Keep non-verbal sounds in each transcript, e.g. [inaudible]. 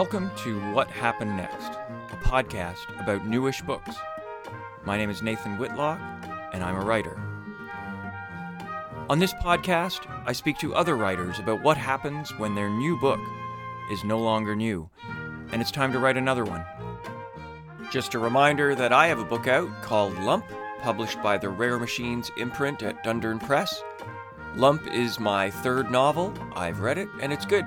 Welcome to What Happened Next, a podcast about newish books. My name is Nathan Whitlock, and I'm a writer. On this podcast, I speak to other writers about what happens when their new book is no longer new, and it's time to write another one. Just a reminder that I have a book out called Lump, published by the Rare Machines imprint at Dundurn Press. Lump is my third novel. I've read it, and it's good.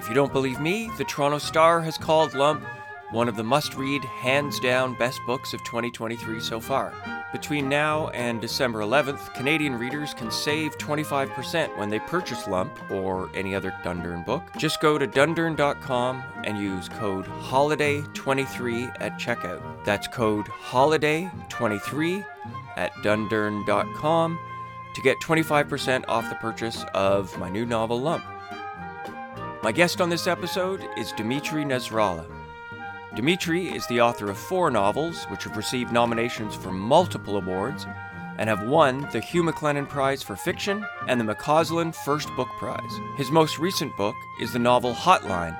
If you don't believe me, the Toronto Star has called Lump one of the must read, hands down best books of 2023 so far. Between now and December 11th, Canadian readers can save 25% when they purchase Lump or any other Dundurn book. Just go to dundurn.com and use code HOLIDAY23 at checkout. That's code HOLIDAY23 at dundurn.com to get 25% off the purchase of my new novel Lump. My guest on this episode is Dimitri Nasrallah. Dimitri is the author of four novels, which have received nominations for multiple awards and have won the Hugh MacLennan Prize for Fiction and the McAuslan First Book Prize. His most recent book is the novel Hotline,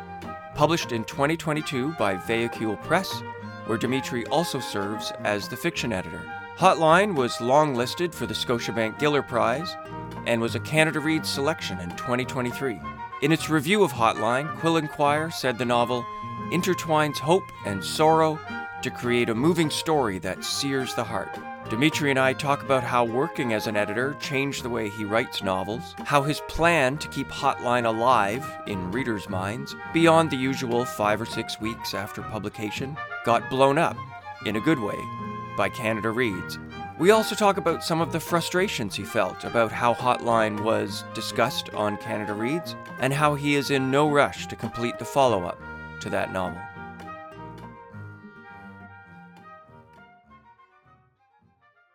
published in 2022 by Véhicule Press, where Dimitri also serves as the fiction editor. Hotline was longlisted for the Scotiabank Giller Prize and was a Canada Reads selection in 2023. In its review of Hotline, Quill and Quire said the novel intertwines hope and sorrow to create a moving story that sears the heart. Dimitri and I talk about how working as an editor changed the way he writes novels, how his plan to keep Hotline alive in readers' minds beyond the usual five or six weeks after publication got blown up, in a good way, by Canada Reads, we also talk about some of the frustrations he felt about how Hotline was discussed on Canada Reads, and how he is in no rush to complete the follow up to that novel.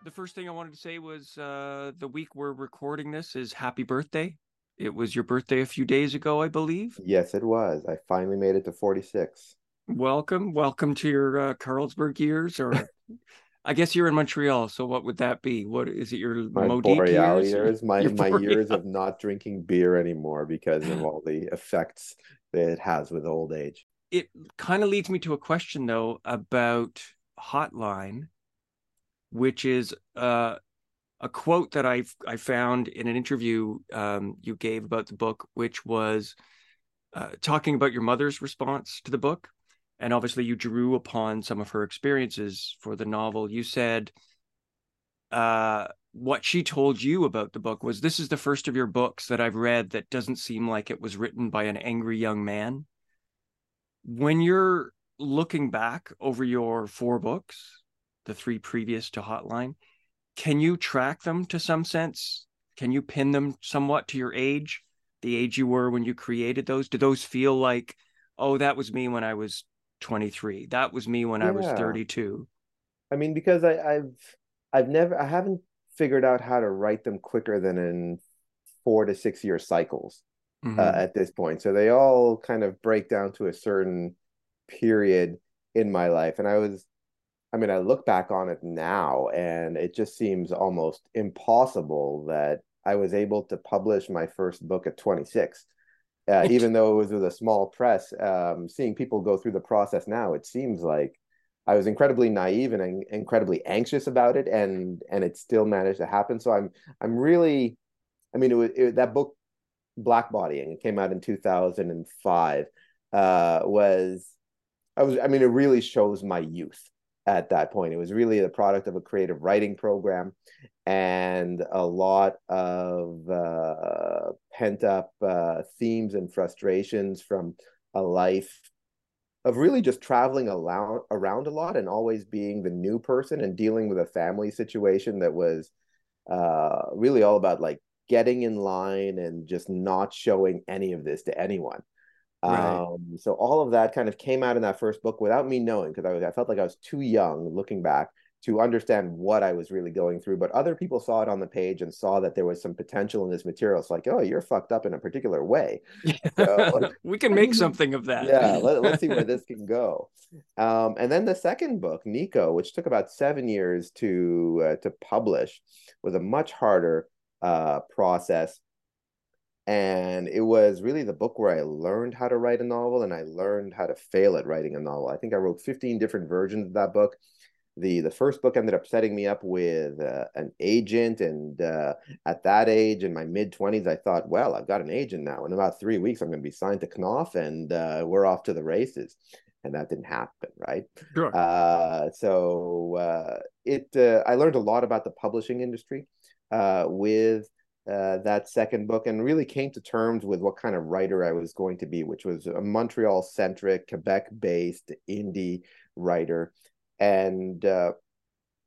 The first thing I wanted to say was uh, the week we're recording this is happy birthday. It was your birthday a few days ago, I believe. Yes, it was. I finally made it to 46. Welcome. Welcome to your uh, Carlsberg years, or [laughs] I guess you're in Montreal, so what would that be? What is it? Your My Modique Boreal years? years, [laughs] my, my years of not drinking beer anymore because of [gasps] all the effects that it has with old age. It kind of leads me to a question though about Hotline, which is uh, a quote that I I found in an interview um, you gave about the book, which was uh, talking about your mother's response to the book, and obviously you drew upon some of her experiences for the novel. You said uh, what she told you about the book was this is the first of your books that I've read that doesn't seem like it was written by an angry young man. When you're looking back over your four books, the three previous to Hotline, can you track them to some sense? Can you pin them somewhat to your age, the age you were when you created those? Do those feel like, oh, that was me when I was 23. That was me when I was 32. I mean, because I, I've I've never I haven't figured out how to write them quicker than in four to six year cycles Mhm. uh, at this point. So they all kind of break down to a certain period in my life. And I was, I mean, I look back on it now and it just seems almost impossible that I was able to publish my first book at 26. Uh, even though it was with a small press, um, seeing people go through the process now, it seems like I was incredibly naive and incredibly anxious about it, and and it still managed to happen. So I'm I'm really, I mean, it was it, that book, Blackbodying, it came out in 2005, uh, was I was I mean, it really shows my youth at that point. It was really the product of a creative writing program and a lot of uh, pent up uh, themes and frustrations from a life of really just traveling around, around a lot and always being the new person and dealing with a family situation that was uh, really all about like getting in line and just not showing any of this to anyone. Right. Um, so all of that kind of came out in that first book without me knowing because I was I felt like I was too young looking back to understand what I was really going through. But other people saw it on the page and saw that there was some potential in this material. It's like, oh, you're fucked up in a particular way. [laughs] So- we can make something of that. Yeah, let, [laughs] let's see where this can go. Um, and then the second book, Niko, which took about seven years to uh, to publish, was a much harder uh, process. And it was really the book where I learned how to write a novel and I learned how to fail at writing a novel. I think I wrote 15 different versions of that book the the first book ended up setting me up with uh, an agent and uh, at that age in my mid 20s i thought well i've got an agent now. In about three weeks i'm going to be signed to knopf and uh, we're off to the races. And that didn't happen right? Sure. Uh, so uh, it uh, i learned a lot about the publishing industry with that second book and really came to terms with what kind of writer i was going to be which was a montreal centric quebec based indie writer and uh,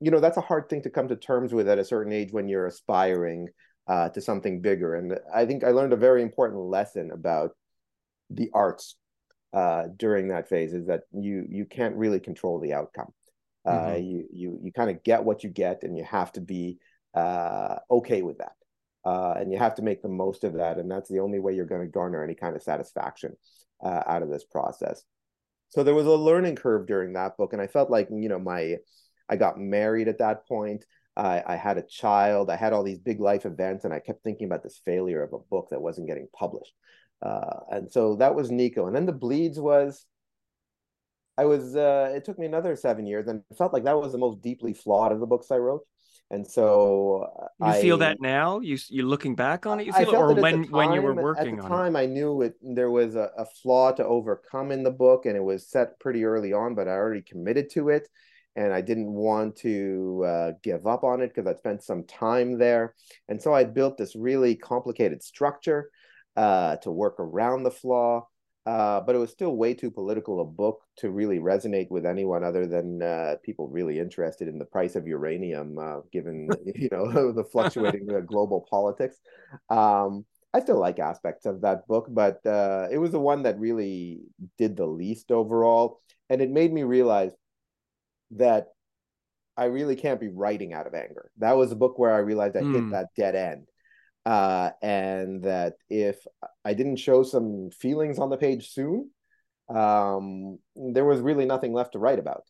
you know that's a hard thing to come to terms with at a certain age when you're aspiring uh, to something bigger. And i think i learned a very important lesson about the arts uh, during that phase is that you you can't really control the outcome. Uh, mm-hmm. you you you kind of get what you get and you have to be uh, okay with that. Uh, and you have to make the most of that. And that's the only way you're going to garner any kind of satisfaction out of this process so there was a learning curve during that book and i felt like you know my i got married at that point. I, I had a child. I had all these big life events and i kept thinking about this failure of a book that wasn't getting published. Uh, and so that was Niko. And then the bleeds was i was uh, it took me another seven years and it felt like that was the most deeply flawed of the books i wrote and so you I, feel that now you you looking back on it you feel it, or when time, when you were working on it? at the time it? I knew it there was a, a, flaw to overcome in the book and it was set pretty early on but I already committed to it and I didn't want to uh, give up on it because I spent some time there and so I built this really complicated structure uh, to work around the flaw uh, but it was still way too political a book to really resonate with anyone other than uh, people really interested in the price of uranium, uh, given [laughs] [laughs] you know [laughs] the fluctuating uh, global politics. Um, I still like aspects of that book, but uh, it was the one that really did the least overall, and it made me realize that I really can't be writing out of anger. That was a book where I realized I mm. hit hmm. that dead end uh, and that if I didn't show some feelings on the page soon, um, there was really nothing left to write about.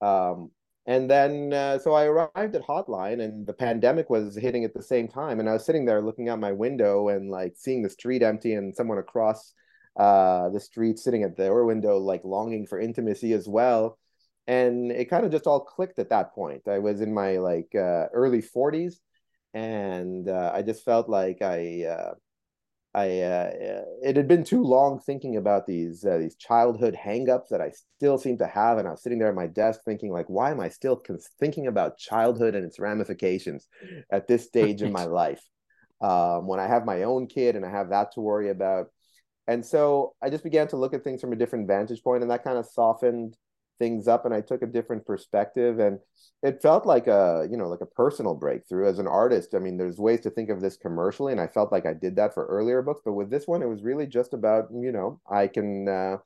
Um, and then, uh, so I arrived at Hotline, and the pandemic was hitting at the same time. And I was sitting there looking out my window and like seeing the street empty, and someone across uh, the street sitting at their window, like longing for intimacy as well. And it kind of just all clicked at that point. I was in my like uh, early 40s and uh, I just felt like I uh, I uh, it had been too long thinking about these uh, these childhood hangups that I still seem to have, and I was sitting there at my desk thinking like, why am I still thinking about childhood and its ramifications at this stage in my [laughs] life? Um, when I have my own kid and I have that to worry about, and so I just began to look at things from a different vantage point, and that kind of softened things up and I took a different perspective and it felt like a you know like a personal breakthrough as an artist I mean there's ways to think of this commercially and I felt like I did that for earlier books but with this one it was really just about you know I can uh,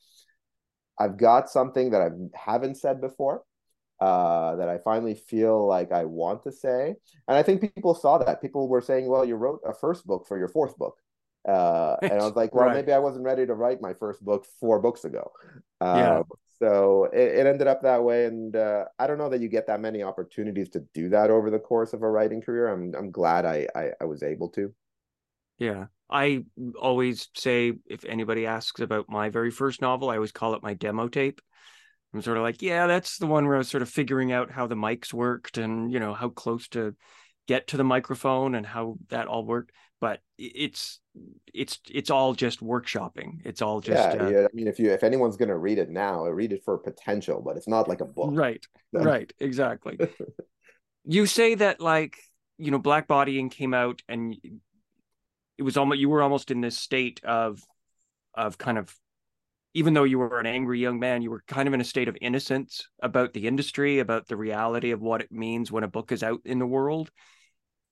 I've got something that I haven't said before uh, that I finally feel like I want to say and I think people saw that people were saying well you wrote a first book for your fourth book uh, and I was like, well, right. maybe I wasn't ready to write my first book four books ago. Uh, yeah. So it, it, ended up that way, and uh, I don't know that you get that many opportunities to do that over the course of a writing career. I'm I'm glad I I, I was able to. Yeah, I always say if anybody asks about my very first novel, I always call it my demo tape. I'm sort of like, yeah, that's the one where I was sort of figuring out how the mics worked and you know how close to get to the microphone and how that all worked but it's it's it's all just workshopping. It's all just yeah, uh, yeah. i mean if you if anyone's going to read it now read it for potential but it's not like a book. Right [laughs] right exactly. You say that like you know Blackbodying came out and it was almost you were almost in this state of of kind of even though you were an angry young man you were kind of in a state of innocence about the industry about the reality of what it means when a book is out in the world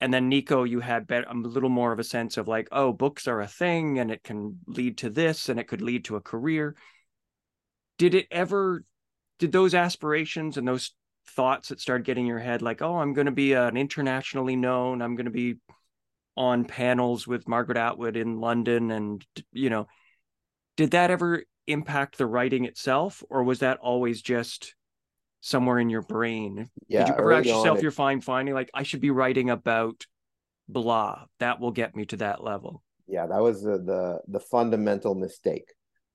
and then Nico, you had um, a little more of a sense of like, oh, books are a thing, and it can lead to this, and it could lead to a career. Did it ever? Did those aspirations and those thoughts that started getting in your head, like, oh, I'm going to be an internationally known, I'm going to be on panels with Margaret Atwood in London, and you know, did that ever impact the writing itself, or was that always just somewhere in your brain. Yeah, Did you ever ask yourself you're fine finding like I should be writing about blah? That will get me to that level. Yeah, that was the the, the fundamental mistake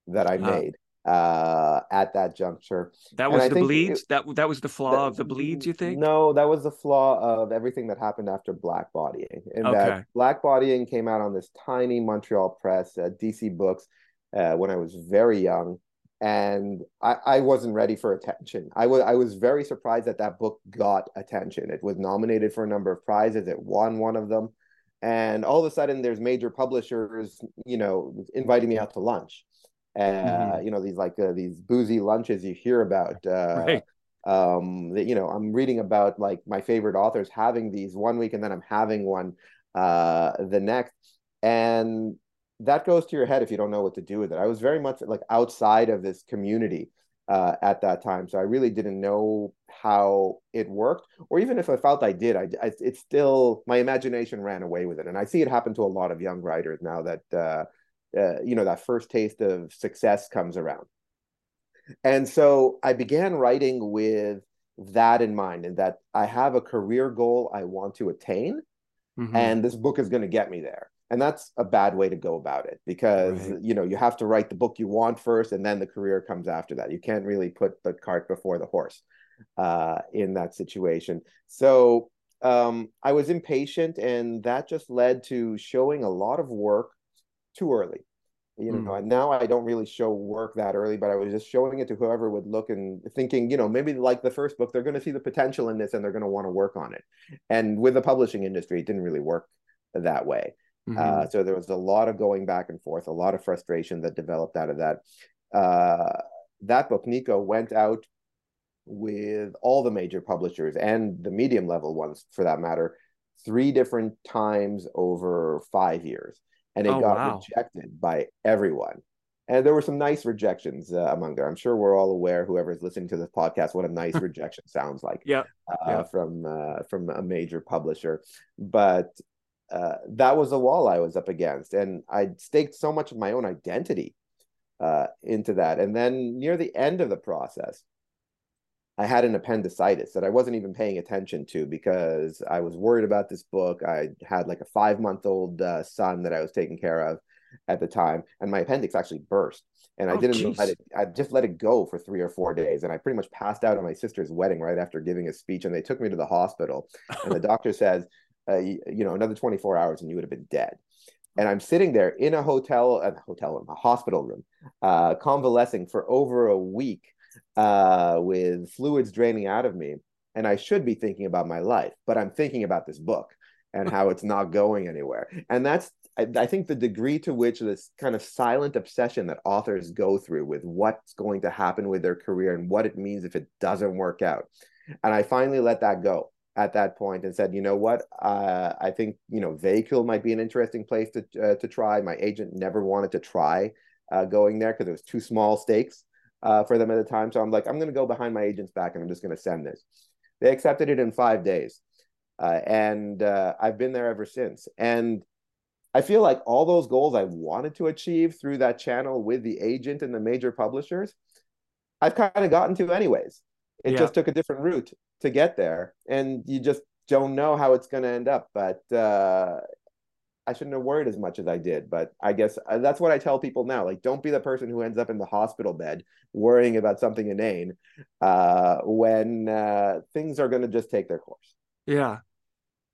that I made uh, at that juncture. That was the bleeds. It, that that was the flaw that, of the bleeds. You think? No, that was the flaw of everything that happened after Blackbodying. And okay. that Blackbodying came out on this tiny Montreal press, uh, DC Books, uh, when I was very young, and I, I wasn't ready for attention. I was I was very surprised that that book got attention. It was nominated for a number of prizes. It won one of them. And all of a sudden, there's major publishers, you know, inviting me out to lunch uh, mm-hmm. you know these like uh, these boozy lunches you hear about uh, right. um that you know i'm reading about like my favorite authors having these one week and then i'm having one uh the next and that goes to your head if you don't know what to do with it i was very much like outside of this community uh, at that time. So I really didn't know how it worked, or even if I felt I did, I, I, it's still my imagination ran away with it, and I see it happen to a lot of young writers now that uh, uh, you know that first taste of success comes around and so i began writing with that in mind and that i have a career goal i want to attain mm-hmm. and this book is going to get me there and that's a bad way to go about it because right. you know you have to write the book you want first and then the career comes after that you can't really put the cart before the horse uh, in that situation so um, i was impatient and that just led to showing a lot of work too early. You know, mm. now I don't really show work that early, but I was just showing it to whoever would look and thinking, you know, maybe like the first book, they're going to see the potential in this and they're going to want to work on it. And with the publishing industry, it didn't really work that way. Mm-hmm. Uh, so there was a lot of going back and forth, a lot of frustration that developed out of that. Uh, that book, Niko, went out with all the major publishers and the medium level ones for that matter, three different times over five years and it oh, got wow. rejected by everyone. And there were some nice rejections uh, among there. I'm sure we're all aware, whoever's listening to this podcast, what a nice [laughs] rejection sounds like. Yeah, uh, yeah. from uh, from a major publisher. But uh, that was a wall I was up against, and I staked so much of my own identity uh, into that. And then near the end of the process, I had an appendicitis that I wasn't even paying attention to because I was worried about this book. I had like a five month old uh, son that I was taking care of at the time, and my appendix actually burst. And I oh, didn't geez. let it. I just let it go for three or four days, and I pretty much passed out at my sister's wedding right after giving a speech. And they took me to the hospital, and the doctor says, uh, you, you know, another twenty four hours, and you would have been dead and I'm sitting there in a hotel, a hotel room, a hospital room, uh, convalescing for over a week uh, with fluids draining out of me. And I should be thinking about my life, but I'm thinking about this book and how it's not going anywhere. And that's, I, I, think, the degree to which this kind of silent obsession that authors go through with what's going to happen with their career and what it means if it doesn't work out. And I finally let that go at that point and said, you know what, uh, I think you know Véhicule might be an interesting place to uh, to try. My agent never wanted to try uh, going there because it was too small stakes uh, for them at the time. So I'm like, I'm going to go behind my agent's back and I'm just going to send this. They accepted it in five days. Uh, and uh, I've been there ever since. And I feel like all those goals I wanted to achieve through that channel with the agent and the major publishers, I've kind of gotten to anyways. It yeah. just took a different route to get there. And you just don't know how it's going to end up. But uh, I shouldn't have worried as much as I did. But I guess uh, that's what I tell people now. Like, don't be the person who ends up in the hospital bed worrying about something inane uh, when uh, things are going to just take their course. Yeah.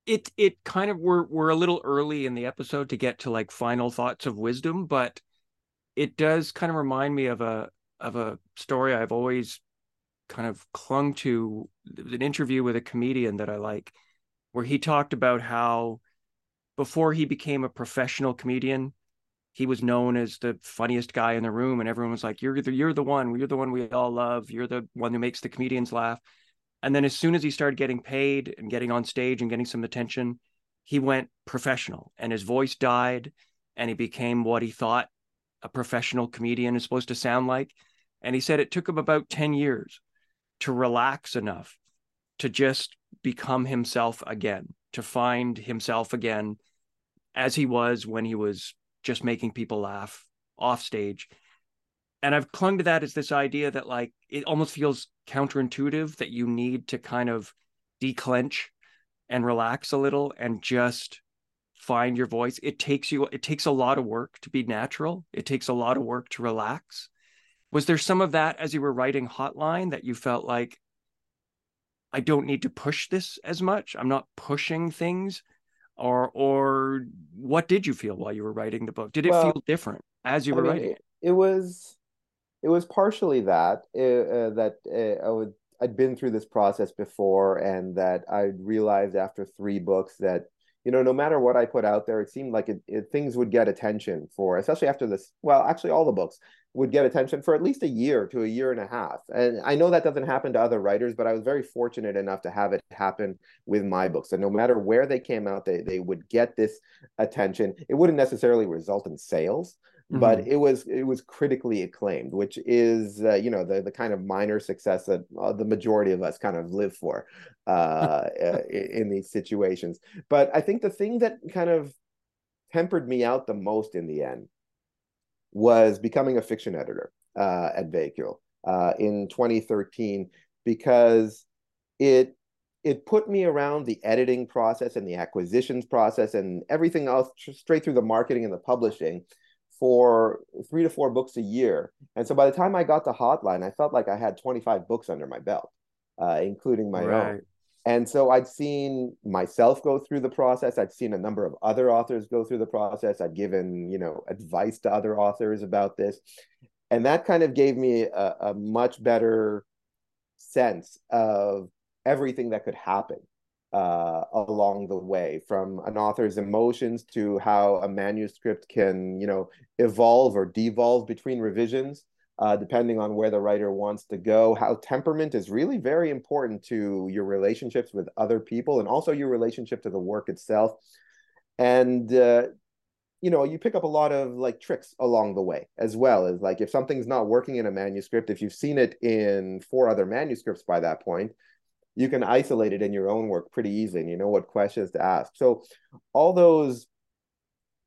It it kind of we're we're a little early in the episode to get to like final thoughts of wisdom, but it does kind of remind me of a of a story I've always kind of clung to an interview with a comedian that I like where he talked about how before he became a professional comedian, he was known as the funniest guy in the room, and everyone was like, "You're the you're the one. You're the one we all love. You're the one who makes the comedians laugh." And then as soon as he started getting paid and getting on stage and getting some attention, he went professional, and his voice died, and he became what he thought a professional comedian is supposed to sound like. And he said it took him about ten years to relax enough to just become himself again, to find himself again as he was when he was just making people laugh off stage. And I've clung to that as this idea that like it almost feels counterintuitive that you need to kind of declench and relax a little and just find your voice. It takes you, it takes a lot of work to be natural. It takes a lot of work to relax. Was there some of that as you were writing Hotline that you felt like, I don't need to push this as much? I'm not pushing things. Or, or what did you feel while you were writing the book? Did it well, feel different as you were I mean, writing it? It was, it was partially that uh, uh, that uh, I would I'd been through this process before, and that I realized after three books that you know no matter what I put out there, it seemed like it, it, things would get attention for, especially after this. Well, actually, all the books would get attention for at least a year to a year and a half. And I know that doesn't happen to other writers, but I was very fortunate enough to have it happen with my books. And no matter where they came out, they they would get this attention. It wouldn't necessarily result in sales, Mm-hmm. but it was it was critically acclaimed which is uh, you know the the kind of minor success that uh, the majority of us kind of live for uh, [laughs] uh in these situations but i think the thing that kind of tempered me out the most in the end was becoming a fiction editor uh, at Véhicule uh, in 2013 because it it put me around the editing process and the acquisitions process and everything else straight through the marketing and the publishing for three to four books a year. And so by the time I got to Hotline, I felt like I had 25 books under my belt, uh, including my right. own. And so I'd seen myself go through the process. I'd seen a number of other authors go through the process. I'd given, you know, advice to other authors about this. And that kind of gave me a, a much better sense of everything that could happen uh, along the way from an author's emotions to how a manuscript can you know evolve or devolve between revisions uh, depending on where the writer wants to go. How temperament is really very important to your relationships with other people and also your relationship to the work itself. And uh, you know you pick up a lot of like tricks along the way as well as like if something's not working in a manuscript if you've seen it in four other manuscripts by that point you can isolate it in your own work pretty easily and you know what questions to ask. So all those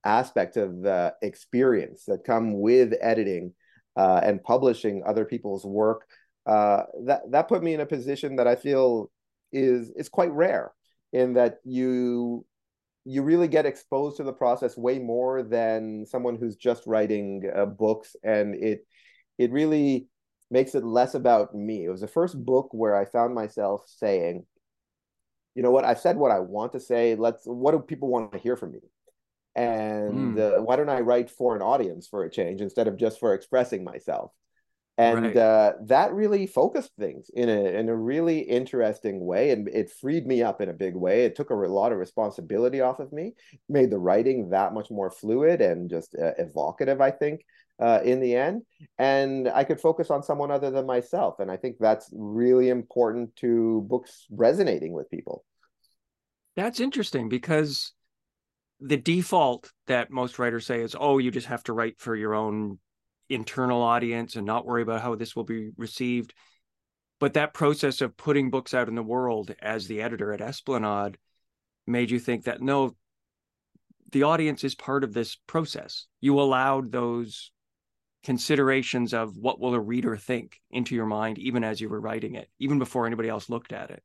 aspects of the experience that come with editing uh, and publishing other people's work uh, that that put me in a position that I feel is is quite rare in that you you really get exposed to the process way more than someone who's just writing uh, books and it it really makes it less about me. It was the first book where I found myself saying, you know what, I've said what I want to say. Let's, what do people want to hear from me? And mm. uh, why don't I write for an audience for a change instead of just for expressing myself? And right. uh, that really focused things in a in a really interesting way, and it freed me up in a big way. It took a lot of responsibility off of me, made the writing that much more fluid and just uh, evocative. I think uh, in the end and i could focus on someone other than myself and i think that's really important to books resonating with people that's interesting because the default that most writers say is oh you just have to write for your own internal audience and not worry about how this will be received. But that process of putting books out in the world as the editor at esplanade made you think that no the audience is part of this process. You allowed those considerations of what will a reader think into your mind even as you were writing it even before anybody else looked at it.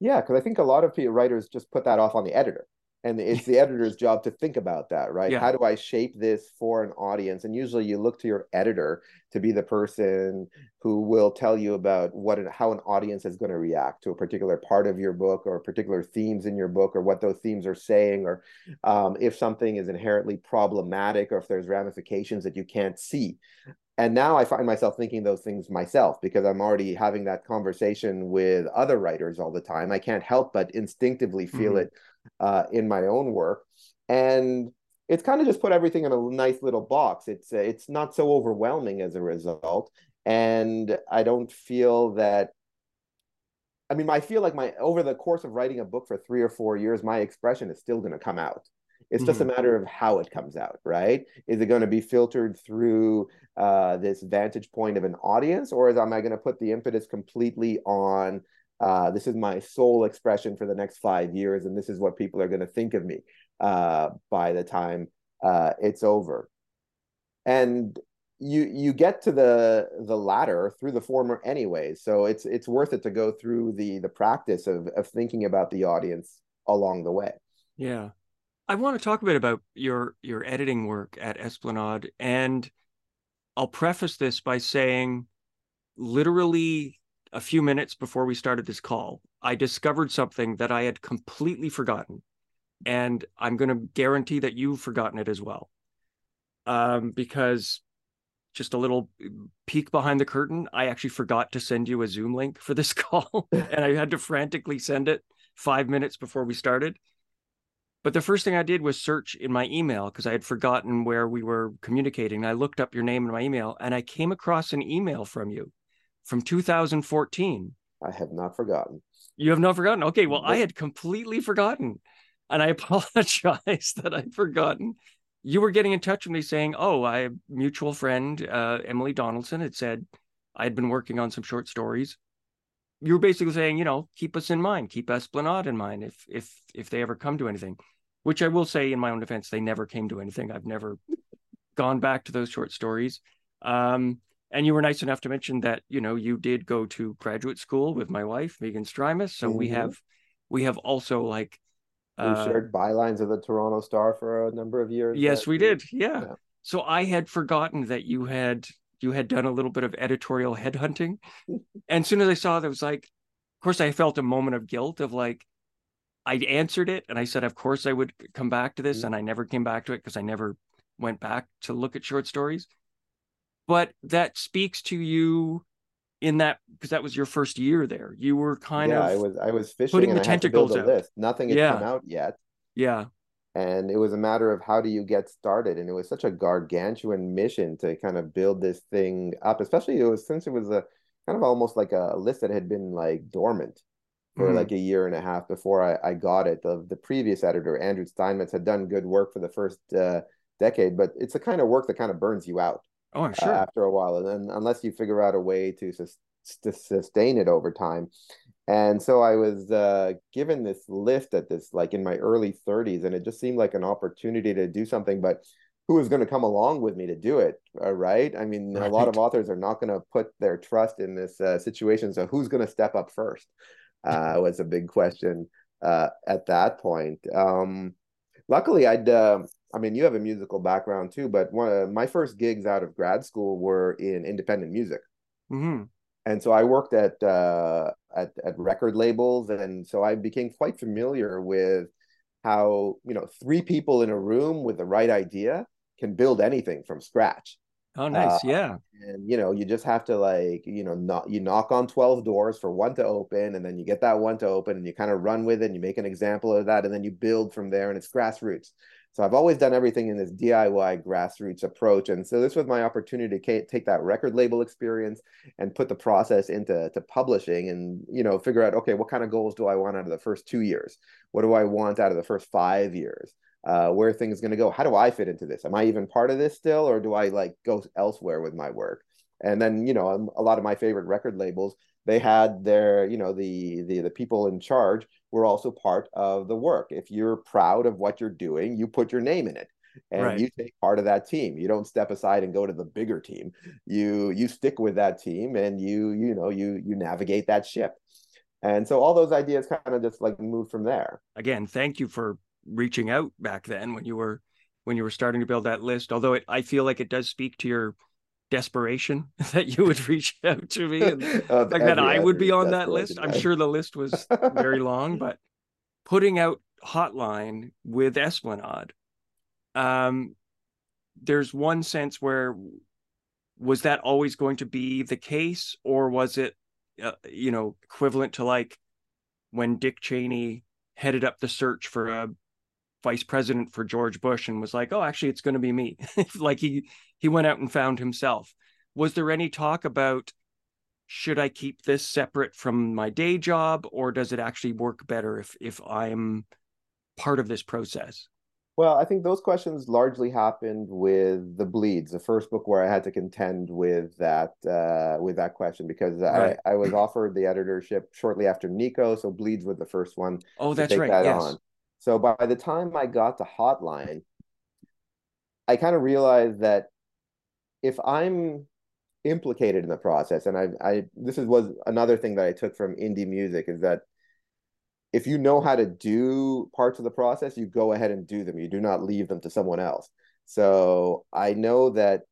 Yeah because i think a lot of writers just put that off on the editor and it's [laughs] the editor's job to think about that right yeah. how do i shape this for an audience and usually you look to your editor to be the person who will tell you about what how an audience is going to react to a particular part of your book or particular themes in your book or what those themes are saying or um, if something is inherently problematic or if there's ramifications that you can't see and now I find myself thinking those things myself because I'm already having that conversation with other writers all the time. I can't help but instinctively feel mm-hmm. it uh, in my own work, and it's kind of just put everything in a nice little box. It's uh, it's not so overwhelming as a result, and I don't feel that. I mean, I feel like my over the course of writing a book for three or four years, my expression is still going to come out. It's just mm-hmm. a matter of how it comes out, right? Is it going to be filtered through uh, this vantage point of an audience, or is am I going to put the impetus completely on uh, this is my sole expression for the next five years, and this is what people are going to think of me uh, by the time uh, it's over. And you you get to the the latter through the former anyway, so it's it's worth it to go through the the practice of of thinking about the audience along the way. Yeah, I want to talk a bit about your your editing work at Esplanade, and I'll preface this by saying, literally a few minutes before we started this call, I discovered something that I had completely forgotten, and I'm going to guarantee that you've forgotten it as well, um, because just a little peek behind the curtain, I actually forgot to send you a Zoom link for this [laughs] call, [laughs] and I had to frantically send it five minutes before we started. But the first thing I did was search in my email because I had forgotten where we were communicating. I looked up your name in my email and I came across an email from you from 2014. I have not forgotten. You have not forgotten? Okay, well, I had completely forgotten. And I [laughs] apologize that I'd forgotten. You were getting in touch with me saying, Oh, I have a mutual friend, uh, Emily Donaldson, had said I had been working on some short stories you were basically saying, you know, keep us in mind, keep Esplanade in mind if if if they ever come to anything which I will say in my own defense, they never came to anything. I've never [laughs] gone back to those short stories. Um, and you were nice enough to mention that you know you did go to graduate school with my wife Megan Strymus, so mm-hmm. we have we have also like we uh, shared bylines of the Toronto Star for a number of years. Yes, we did. Yeah. yeah. So I had forgotten that you had you had done a little bit of editorial headhunting, [laughs] and as soon as I saw that, it was like, of course, I felt a moment of guilt of like, I answered it and I said, of course I would come back to this. Mm-hmm. And I never came back to it because I never went back to look at short stories. But that speaks to you in that because that was your first year there. You were kind yeah, of I was I was fishing putting the tentacles out. List. Nothing had yeah. come out yet. Yeah. And it was a matter of how do you get started? And it was such a gargantuan mission to kind of build this thing up, especially it was since it was a kind of almost like a list that had been like dormant for mm-hmm. like a year and a half before I, I got it. The, the previous editor, Andrew Steinmetz, had done good work for the first uh, decade, but it's the kind of work that kind of burns you out. Oh, I'm sure. Uh, after a while, and then unless you figure out a way to, sus- to sustain it over time. And so I was uh, given this lift at this, like in my early 30s, and it just seemed like an opportunity to do something. But who was going to come along with me to do it? Uh, right? I mean, right. a lot of authors are not going to put their trust in this uh, situation. So who's going to step up first? uh, [laughs] was a big question uh, at that point. Um, luckily, I'd. Uh, I mean, you have a musical background too, but one of my first gigs out of grad school were in independent music. Mm-hmm. And so I worked at, uh, at at record labels, and so I became quite familiar with how you know three people in a room with the right idea can build anything from scratch. Oh, nice. Uh, yeah. And you know, you just have to like, you know, not you knock on 12 doors for one to open, and then you get that one to open and you kind of run with it and you make an example of that, and then you build from there, and it's grassroots. So I've always done everything in this DIY grassroots approach. And so this was my opportunity to take that record label experience and put the process into to publishing and, you know, figure out, okay, what kind of goals do I want out of the first two years? What do I want out of the first five years? uh, where things going to go. How do I fit into this? Am I even part of this still, or do I like go elsewhere with my work? And then you know, um, a lot of my favorite record labels, they had their you know the the the people in charge were also part of the work. If you're proud of what you're doing, you put your name in it and right. you take part of that team you don't step aside and go to the bigger team you you stick with that team and you you know you you navigate that ship and so all those ideas kind of just like move from there again thank you for reaching out back then when you were when you were starting to build that list although it, i feel like it does speak to your desperation [laughs] that you would reach out to me and [laughs] like that i would be on that list. I'm sure the list was very long [laughs] but putting out hotline with esplanade um there's one sense where was that always going to be the case or was it uh, you know equivalent to like when dick cheney headed up the search for a vice president for George Bush and was like, "Oh, actually, it's going to be me." [laughs] like he he went out and found himself. Was there any talk about should I keep this separate from my day job, or does it actually work better if if I'm part of this process? Well, I think those questions largely happened with the bleeds, the first book where I had to contend with that uh, with that question because right. I, I was offered the editorship shortly after Niko, so bleeds was the first one. Oh, that's right. That yes. On. So by the time I got to Hotline, I kind of realized that if I'm implicated in the process, and I, I this is was another thing that I took from indie music is that if you know how to do parts of the process, you go ahead and do them. You do not leave them to someone else. So I know that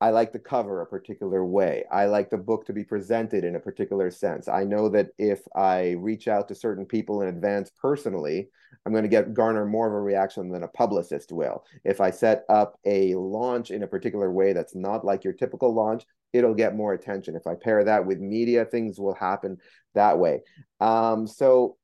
I like the cover a particular way. I like the book to be presented in a particular sense. I know that if I reach out to certain people in advance personally, I'm going to get garner more of a reaction than a publicist will. If I set up a launch in a particular way that's not like your typical launch, it'll get more attention. If I pair that with media, things will happen that way. Um, so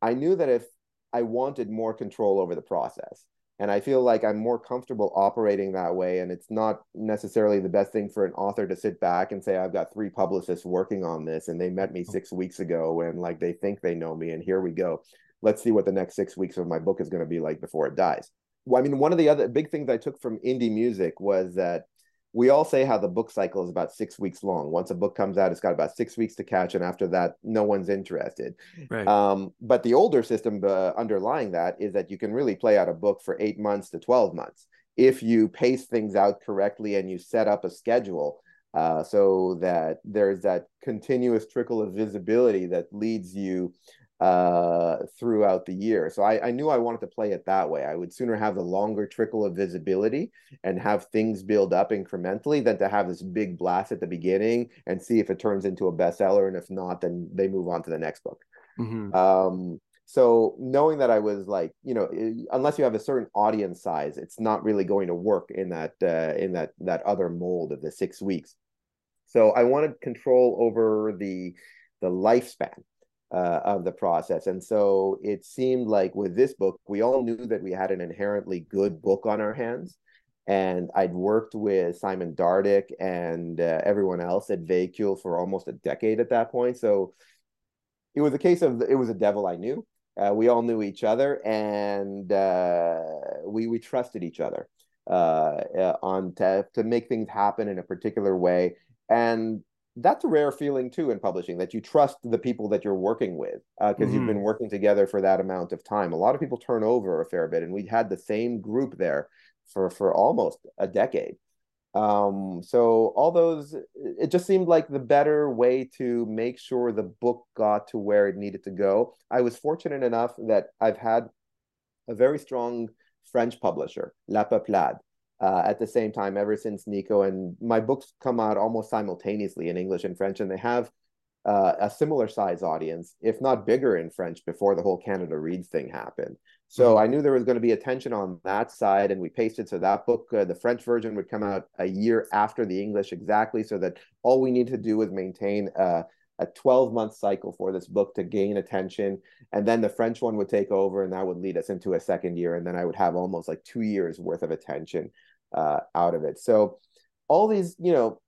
I knew that if I wanted more control over the process, and I feel like I'm more comfortable operating that way. And it's not necessarily the best thing for an author to sit back and say, I've got three publicists working on this and they met me oh. six weeks ago and like they think they know me and here we go. Let's see what the next six weeks of my book is going to be like before it dies. Well, I mean, one of the other big things I took from indie music was that we all say how the book cycle is about six weeks long. Once a book comes out, it's got about six weeks to catch, and after that, no one's interested. Right. Um, but the older system uh, underlying that is that you can really play out a book for eight months to twelve months if you pace things out correctly and you set up a schedule uh, so that there's that continuous trickle of visibility that leads you uh, throughout the year. So I, I, knew I wanted to play it that way. I would sooner have the longer trickle of visibility and have things build up incrementally than to have this big blast at the beginning and see if it turns into a bestseller. And if not, then they move on to the next book. Mm-hmm. Um, so knowing that I was like, you know, unless you have a certain audience size, it's not really going to work in that uh, in that that other mold of the six weeks. So I wanted control over the the lifespan uh, of the process. And so it seemed like with this book, we all knew that we had an inherently good book on our hands. And I'd worked with Simon Dardick and uh, everyone else at Véhicule for almost a decade at that point. So it was a case of it was a devil I knew. Uh, we all knew each other, and uh, we we trusted each other uh, uh, on to to make things happen in a particular way. And that's a rare feeling too in publishing that you trust the people that you're working with because uh, mm-hmm. you've been working together for that amount of time. A lot of people turn over a fair bit, and we had the same group there for for almost a decade. Um, so all those, it just seemed like the better way to make sure the book got to where it needed to go. I was fortunate enough that I've had a very strong French publisher, La Peuplade, uh, at the same time ever since Niko. And my books come out almost simultaneously in English and French, and they have uh, a similar size audience, if not bigger in French, before the whole Canada Reads thing happened. So mm-hmm. I knew there was going to be attention on that side, and we pasted so that book, uh, the French version, would come out a year after the English exactly, so that all we need to do is maintain uh, a 12 month cycle for this book to gain attention and then the french one would take over and that would lead us into a second year and then i would have almost like two years worth of attention uh, out of it. So all these, you know,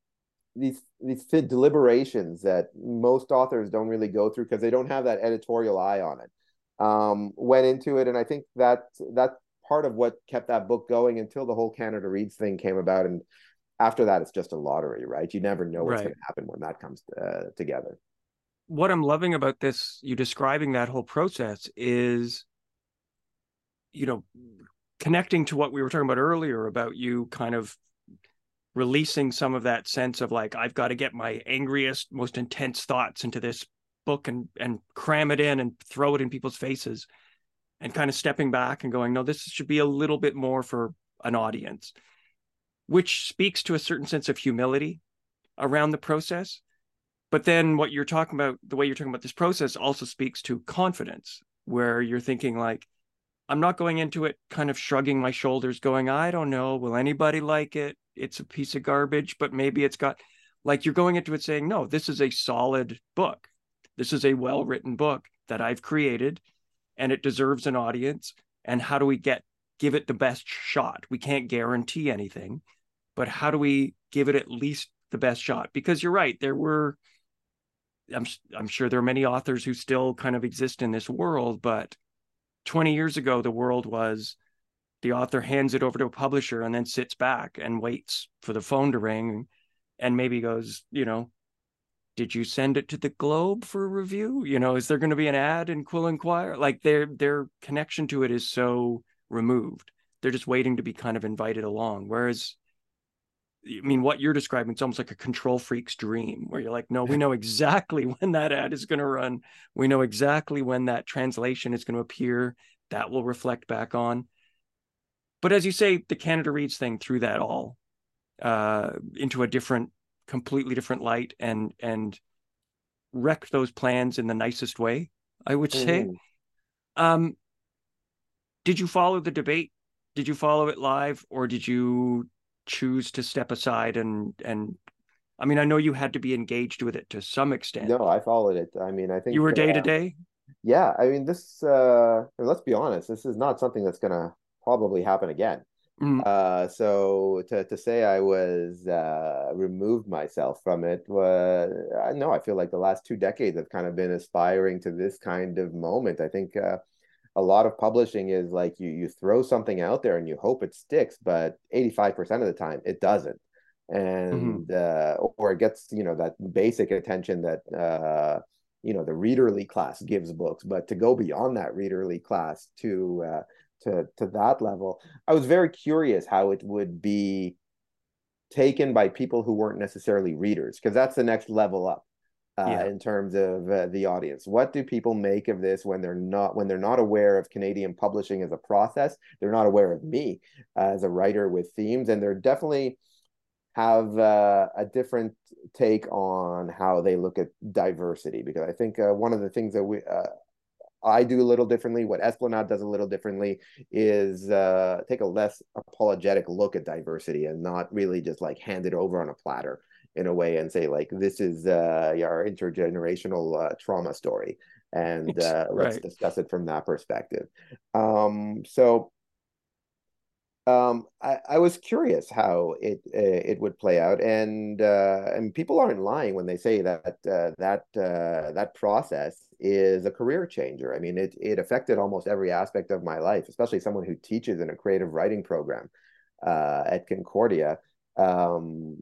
these these deliberations that most authors don't really go through because they don't have that editorial eye on it. Um, went into it, and I think that that's part of what kept that book going until the whole Canada Reads thing came about. And after that, it's just a lottery, right? You never know what's right. going to happen when that comes uh, together. What I'm loving about this, you describing that whole process, is you know connecting to what we were talking about earlier about you kind of releasing some of that sense of like I've got to get my angriest, most intense thoughts into this book and and cram it in and throw it in people's faces and kind of stepping back and going no this should be a little bit more for an audience which speaks to a certain sense of humility around the process. But then what you're talking about the way you're talking about this process also speaks to confidence where you're thinking like I'm not going into it kind of shrugging my shoulders, going, I don't know, will anybody like it? It's a piece of garbage, but maybe it's got like you're going into it saying, no, this is a solid book. This is a well written book that I've created and it deserves an audience. And how do we get give it the best shot? We can't guarantee anything, but how do we give it at least the best shot? Because you're right, there were I'm I'm sure there are many authors who still kind of exist in this world, but 20 years ago, the world was the author hands it over to a publisher and then sits back and waits for the phone to ring and maybe goes, you know, did you send it to the Globe for a review? You know, is there going to be an ad in Quill and Quire? Like their their connection to it is so removed. They're just waiting to be kind of invited along. Whereas I mean, what you're describing, it's almost like a control freak's dream where you're like, no, we know exactly [laughs] when that ad is going to run. We know exactly when that translation is going to appear. That will reflect back on. But as you say, the Canada Reads thing threw that all uh, into a different, completely different light and and wrecked those plans in the nicest way, I would say. Mm. Um, did you follow the debate? Did you follow it live, or did you choose to step aside and and I mean, I know you had to be engaged with it to some extent. No, I followed it. I mean, I think you were day to day. Yeah, I mean, this. uh Let's be honest. This is not something that's going to probably happen again. Mm. Uh, so to to say I was uh, removed myself from it was I know I feel like the last two decades have kind of been aspiring to this kind of moment. I think uh, a lot of publishing is like you you throw something out there and you hope it sticks, but 85% of the time it doesn't. And mm-hmm. uh, or it gets, you know, that basic attention that uh, you know the readerly class gives books, but to go beyond that readerly class to uh, to to that level, I was very curious how it would be taken by people who weren't necessarily readers, because that's the next level up uh, yeah. in terms of uh, the audience. What do people make of this when they're not when they're not aware of Canadian publishing as a process? They're not aware of me as a writer with themes, and they're definitely have uh, a different take on how they look at diversity. Because I think uh, one of the things that we uh, I do a little differently, what Esplanade does a little differently, is uh, take a less apologetic look at diversity and not really just like hand it over on a platter in a way and say like this is uh, our intergenerational uh, trauma story and uh, let's discuss it from that perspective. Um, so um, I, I was curious how it uh, it would play out and uh, and people aren't lying when they say that uh, that uh, that process is a career changer. I mean it it affected almost every aspect of my life especially someone who teaches in a creative writing program uh, at concordia. Um,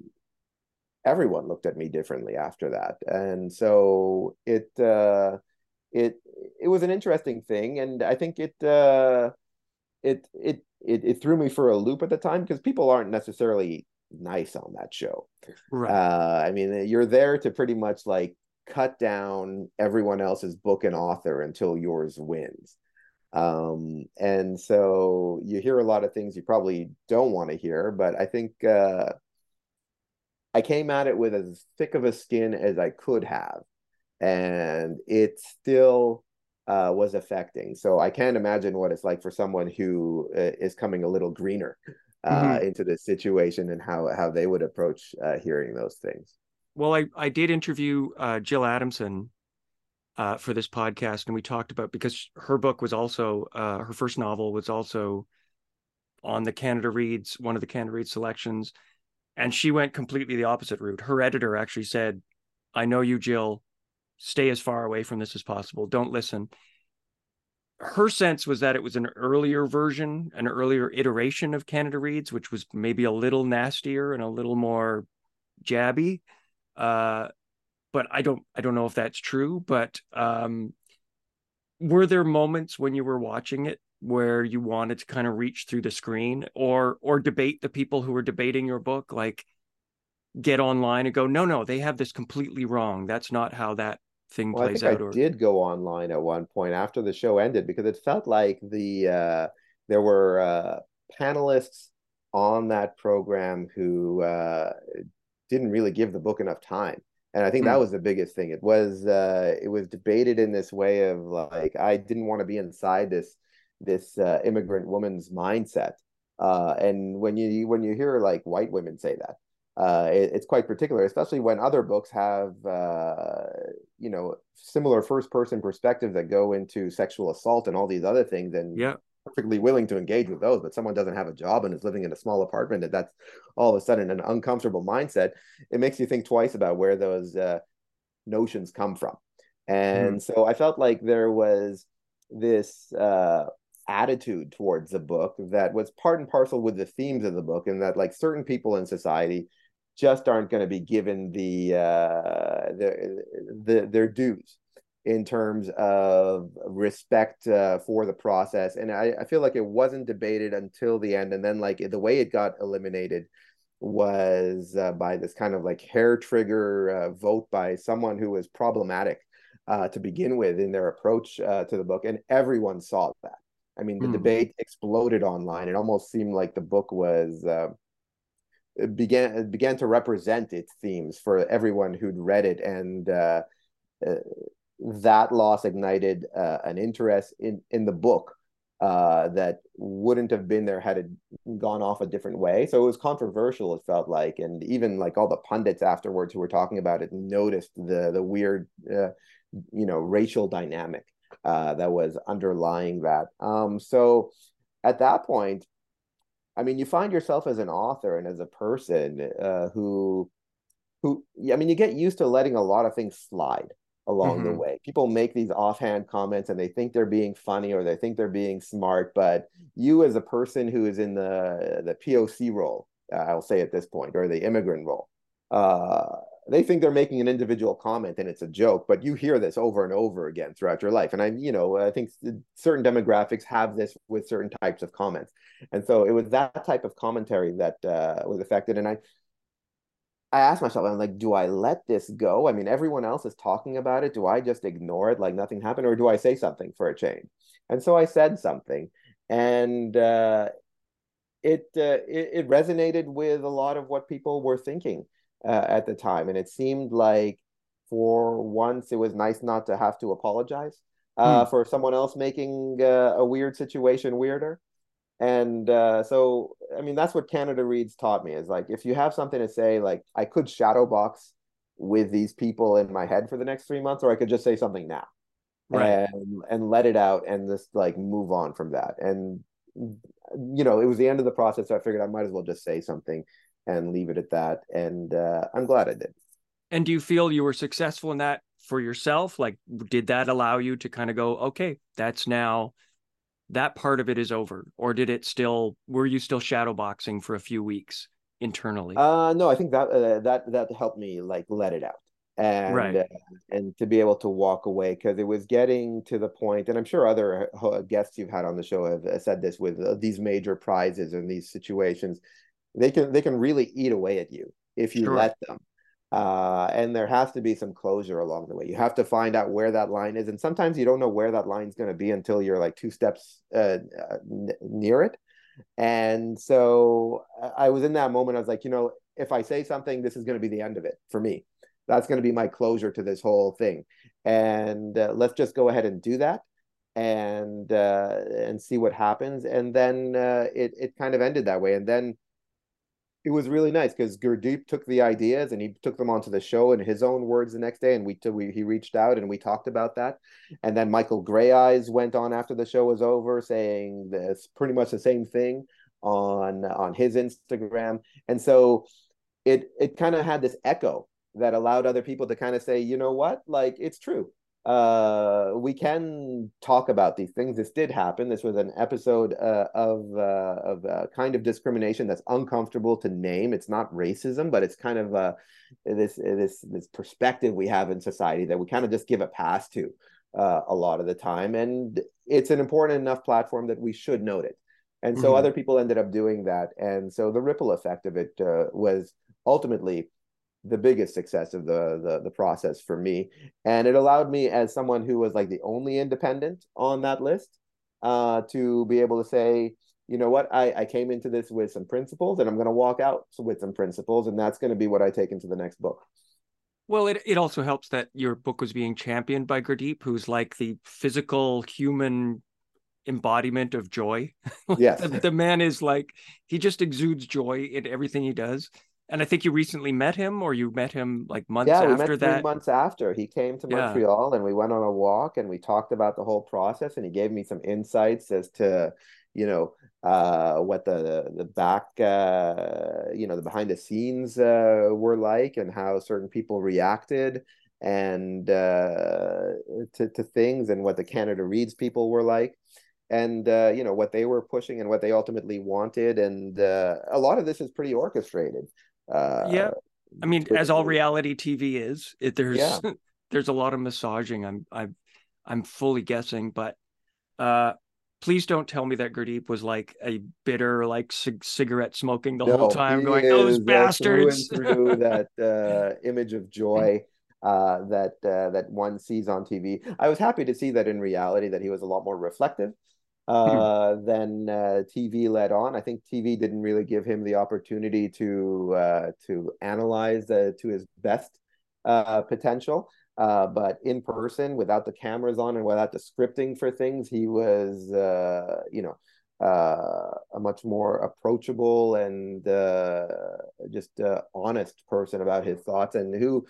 everyone looked at me differently after that. And so it uh it it was an interesting thing. And i think it uh it it it, it threw me for a loop at the time because people aren't necessarily nice on that show. Right. Uh i mean you're there to pretty much like cut down everyone else's book and author until yours wins. Um and so you hear a lot of things you probably don't want to hear but i think uh I came at it with as thick of a skin as I could have, and it still uh, was affecting. So I can't imagine what it's like for someone who uh, is coming a little greener uh, mm-hmm. into this situation and how how they would approach uh, hearing those things. Well, I I did interview uh, Jill Adamson uh, for this podcast, and we talked about because her book was also her first novel was also on the Canada Reads one of the Canada Reads selections and she went completely the opposite route. Her editor actually said, I know you, Jill. Stay as far away from this as possible. Don't listen. Her sense was that it was an earlier version, an earlier iteration of Canada Reads, which was maybe a little nastier and a little more jabby. Uh, but I don't, I don't know if that's true. But um, were there moments when you were watching it where you wanted to kind of reach through the screen or or debate the people who were debating your book like get online and go no no they have this completely wrong that's not how that thing well, plays I out I or... did go online at one point after the show ended because it felt like the uh there were uh panelists on that program who uh didn't really give the book enough time and i think mm. that hmm. was the biggest thing it was uh it was debated in this way of like i didn't want to be inside this this uh, immigrant woman's mindset. Uh, and when you when you hear like white women say that, uh, it, it's quite particular, especially when other books have uh, you know similar first person perspectives that go into sexual assault and all these other things, and yeah. perfectly willing to engage with those. But someone doesn't have a job and is living in a small apartment, and that's all of a sudden an uncomfortable mindset. It makes you think twice about where those uh, notions come from. And mm. so I felt like there was this uh, attitude towards the book that was part and parcel with the themes of the book and that like certain people in society just aren't going to be given the uh the, the their dues in terms of respect uh, for the process and I, I feel like it wasn't debated until the end and then like the way it got eliminated was uh, by this kind of like hair trigger uh, vote by someone who was problematic uh, to begin with in their approach uh, to the book, and everyone saw that. I mean, the mm. debate exploded online. It almost seemed like the book was uh, began began to represent its themes for everyone who'd read it, and uh, uh, that loss ignited uh, an interest in in the book uh, that wouldn't have been there had it gone off a different way. So it was controversial. It felt like, and even like all the pundits afterwards who were talking about it noticed the the weird, uh, you know, racial dynamic uh, that was underlying that. Um, so at that point, I mean, you find yourself as an author and as a person uh, who, who, I mean, you get used to letting a lot of things slide along mm-hmm. the way. People make these offhand comments and they think they're being funny or they think they're being smart, but you as a person who is in the the POC role, uh, I'll say at this point, or the immigrant role, uh, they think they're making an individual comment and it's a joke, but you hear this over and over again throughout your life. And I, you know, I think certain demographics have this with certain types of comments. And so it was that type of commentary that uh, was affected. And I, I asked myself, I'm like, do I let this go? I mean, everyone else is talking about it. Do I just ignore it like nothing happened, or do I say something for a change? And so I said something, and uh, it, uh, it, it resonated with a lot of what people were thinking uh, at the time, and it seemed like for once it was nice not to have to apologize uh, hmm. for someone else making uh, a weird situation weirder. And uh, so, I mean, that's what Canada Reads taught me is like, if you have something to say, like, I could shadow box with these people in my head for the next three months, or I could just say something now. Right. And, and let it out and just like move on from that. And, you know, it was the end of the process. So I figured I might as well just say something and leave it at that. And uh, I'm glad I did. And do you feel you were successful in that for yourself? Like, did that allow you to kind of go, okay, that's now that part of it is over, or did it still? Were you still shadowboxing for a few weeks internally? Uh, no, I think that uh, that that helped me like let it out and right. uh, and to be able to walk away because it was getting to the point and i'm sure other uh, guests you've had on the show have said this with uh, these major prizes and these situations they can they can really eat away at you if you sure. let them. Uh, and there has to be some closure along the way. You have to find out where that line is and sometimes you don't know where that line is going to be until you're like two steps uh, uh, n- near it. And so i was in that moment i was like you know if i say something this is going to be the end of it for me. That's going to be my closure to this whole thing. And uh, let's just go ahead and do that and uh, and see what happens. And then uh, it it kind of ended that way. And then it was really nice because Gurdeep took the ideas and he took them onto the show in his own words the next day, and we, we he reached out and we talked about that. And then Michael Greyeyes went on after the show was over, saying this pretty much the same thing on on his Instagram, and so it it kind of had this echo that allowed other people to kind of say, you know what, like it's true uh, we can talk about these things. This did happen. This was an episode uh, of uh, of uh, kind of discrimination that's uncomfortable to name. It's not racism, but it's kind of uh, this this this perspective we have in society that we kind of just give a pass to uh, a lot of the time, and it's an important enough platform that we should note it. And so mm-hmm. other people ended up doing that, and so the ripple effect of it uh, was ultimately the biggest success of the, the the process for me. And it allowed me as someone who was like the only independent on that list uh to be able to say you know what? I i came into this with some principles and i'm going to walk out with some principles and that's going to be what i take into the next book. Well it, it also helps that your book was being championed by Gurdeep who's like the physical human embodiment of joy. [laughs] Yes. The, the man is like he just exudes joy in everything he does and I think you recently met him, or you met him like months yeah, we after met that. months after he came to Montreal, yeah. and we went on a walk, and we talked about the whole process, and he gave me some insights as to, you know, uh, what the the back, uh, you know, the behind the scenes uh, were like, and how certain people reacted, and uh, to to things, and what the Canada Reads people were like and uh, you know what they were pushing and what they ultimately wanted and uh, a lot of this is pretty orchestrated uh, yeah, I mean, as all reality TV is, it, there's yeah. [laughs] there's a lot of massaging. I'm I'm I'm fully guessing, but uh, please don't tell me that Gurdeep was like a bitter, like c- cigarette smoking the No, whole time, going, "Those is, uh, bastards." through through that uh, [laughs] image of joy uh, that uh, that one sees on TV. I was happy to see that in reality that he was a lot more reflective uh, than uh, TV led on. I think TV didn't really give him the opportunity to uh, to analyze uh, to his best uh, potential. Uh, but in person, without the cameras on and without the scripting for things, he was, you know, a much more approachable and just honest person about his thoughts, and who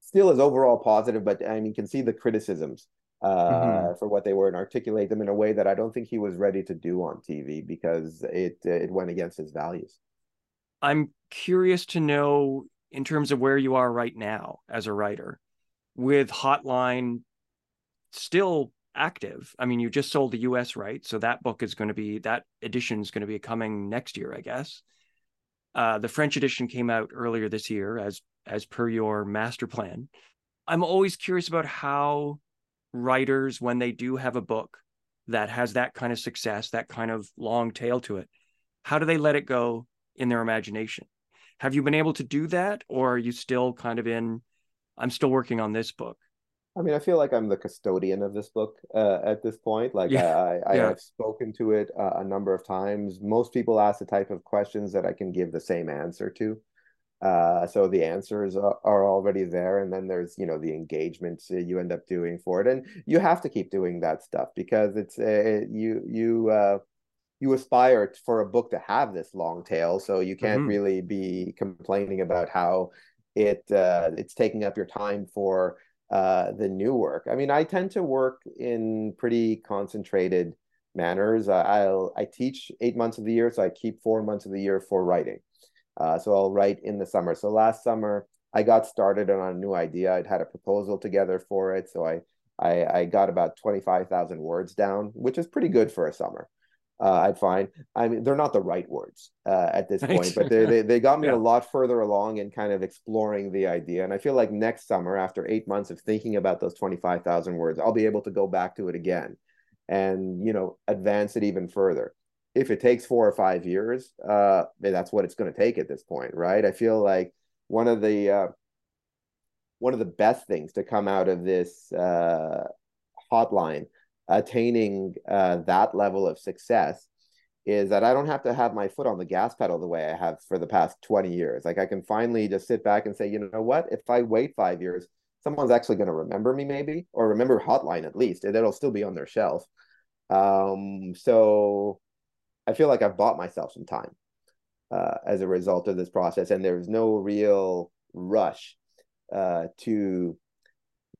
still is overall positive. But I mean, can see the criticisms uh, Mhm. for what they were and articulate them in a way that I don't think he was ready to do on TV because it it went against his values. I'm curious to know, in terms of where you are right now as a writer, with Hotline still active. I mean, you just sold the US right, so that book is going to be that edition is going to be coming next year, I guess. Uh, the French edition came out earlier this year, as as per your master plan. I'm always curious about how writers, when they do have a book that has that kind of success, that kind of long tail to it, how do they let it go in their imagination? Have you been able to do that, or are you still kind of in? I'm still working on this book. I mean, I feel like I'm the custodian of this book uh, at this point. Like Yeah, I, I, yeah. have spoken to it uh, a number of times. Most people ask the type of questions that I can give the same answer to. Uh, so the answers are, are already there, and then there's you know the engagements uh, you end up doing for it, and you have to keep doing that stuff because it's uh, you you uh, you aspire for a book to have this long tail, so you can't Mhm. really be complaining about how it uh, it's taking up your time for uh, the new work. I mean, I tend to work in pretty concentrated manners. I'll I teach eight months of the year, so I keep four months of the year for writing. Uh, so I'll write in the summer. So last summer I got started on a new idea. I'd had a proposal together for it, so I I, I got about twenty five thousand words down, which is pretty good for a summer. Uh, I'd find. I mean, they're not the right words uh, at this [laughs] point, but they, they they got me Yeah. a lot further along in kind of exploring the idea. And I feel like next summer, after eight months of thinking about those twenty five thousand words, I'll be able to go back to it again, and you know, advance it even further if it takes four or five years, uh, that's what it's going to take at this point, right? I feel like one of the uh, one of the best things to come out of this uh, hotline attaining uh, that level of success is that I don't have to have my foot on the gas pedal the way I have for the past 20 years. Like I can finally just sit back and say, you know what? If I wait five years, someone's actually going to remember me maybe, or remember Hotline at least, and it'll still be on their shelf. Um, so I feel like I've bought myself some time uh, as a result of this process, and there's no real rush uh, to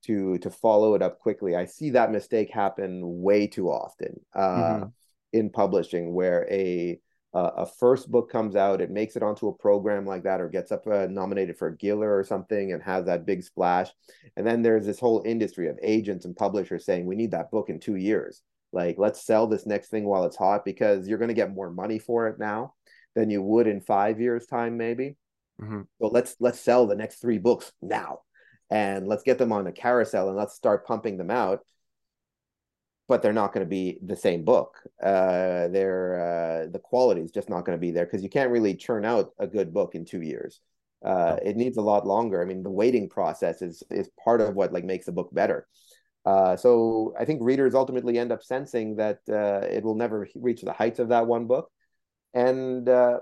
to to follow it up quickly. I see that mistake happen way too often uh, Mhm. in publishing, where a uh, a first book comes out, it makes it onto a program like that, or gets up uh, nominated for a Giller or something, and has that big splash. And then there's this whole industry of agents and publishers saying we need that book in two years. Like, let's sell this next thing while it's hot because you're going to get more money for it now than you would in five years' time, maybe. Mhm. So let's let's sell the next three books now, and let's get them on a carousel and let's start pumping them out. But they're not going to be the same book. Uh, they're uh, the quality is just not going to be there because you can't really churn out a good book in two years. Uh, it needs a lot longer. I mean, the waiting process is is part of what like makes a book better. Uh, so I think readers ultimately end up sensing that uh, it will never reach the heights of that one book, and uh,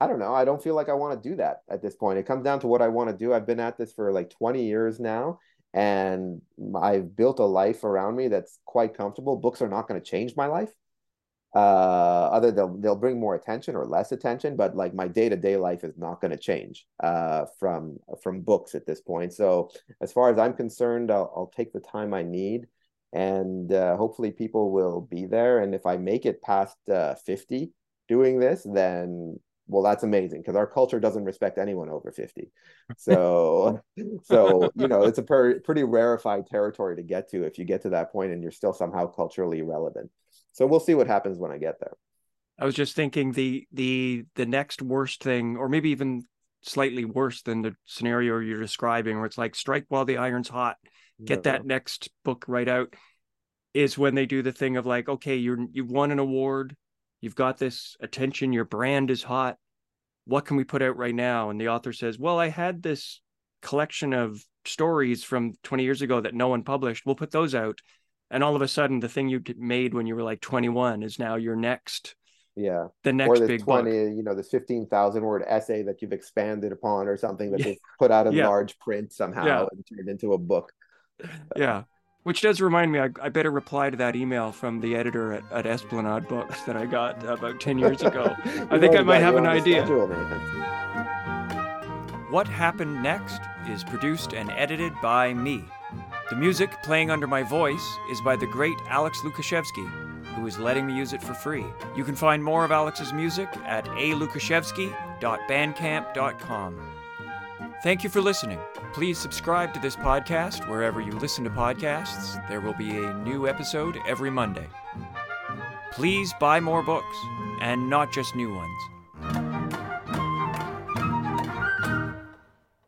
I don't know. I don't feel like I want to do that at this point. It comes down to what I want to do. I've been at this for like 20 years now, and I've built a life around me that's quite comfortable. Books are not going to change my life. Uh, other they'll they'll bring more attention or less attention, but like my day-to-day life is not going to change uh from from books at this point. So as far as I'm concerned, I'll, I'll take the time I need, and uh, hopefully people will be there. And if I make it past uh, 50 doing this, then well, that's amazing because our culture doesn't respect anyone over 50. So, [laughs] so you know, it's a per, pretty rarefied territory to get to if you get to that point and you're still somehow culturally relevant. So we'll see what happens when I get there. I was just thinking the the the next worst thing, or maybe even slightly worse than the scenario you're describing, where it's like strike while the iron's hot, get that next book right out. is when they do the thing of like, okay, you're you've won an award, you've got this attention, your brand is hot. What can we put out right now? And the author says, Well, I had this collection of stories from 20 years ago that no one published. We'll put those out. And all of a sudden, the thing you made when you were like 21 is now your next yeah the next or the big 20 book. you know this 15,000 word essay that you've expanded upon or something that they've put out in Yeah. large print somehow Yeah. and turned into a book Yeah. Which does remind me, I, I better reply to that email from the editor at, at Esplanade Books that I got about 10 years ago. [laughs] I think I might have an idea. What Happened Next is produced and edited by me. The music playing under my voice is by the great Alex Lukashevsky, who is letting me use it for free. You can find more of Alex's music at alukashevsky.bandcamp.com. Thank you for listening. Please subscribe to this podcast wherever you listen to podcasts. There will be a new episode every Monday. Please buy more books, and not just new ones.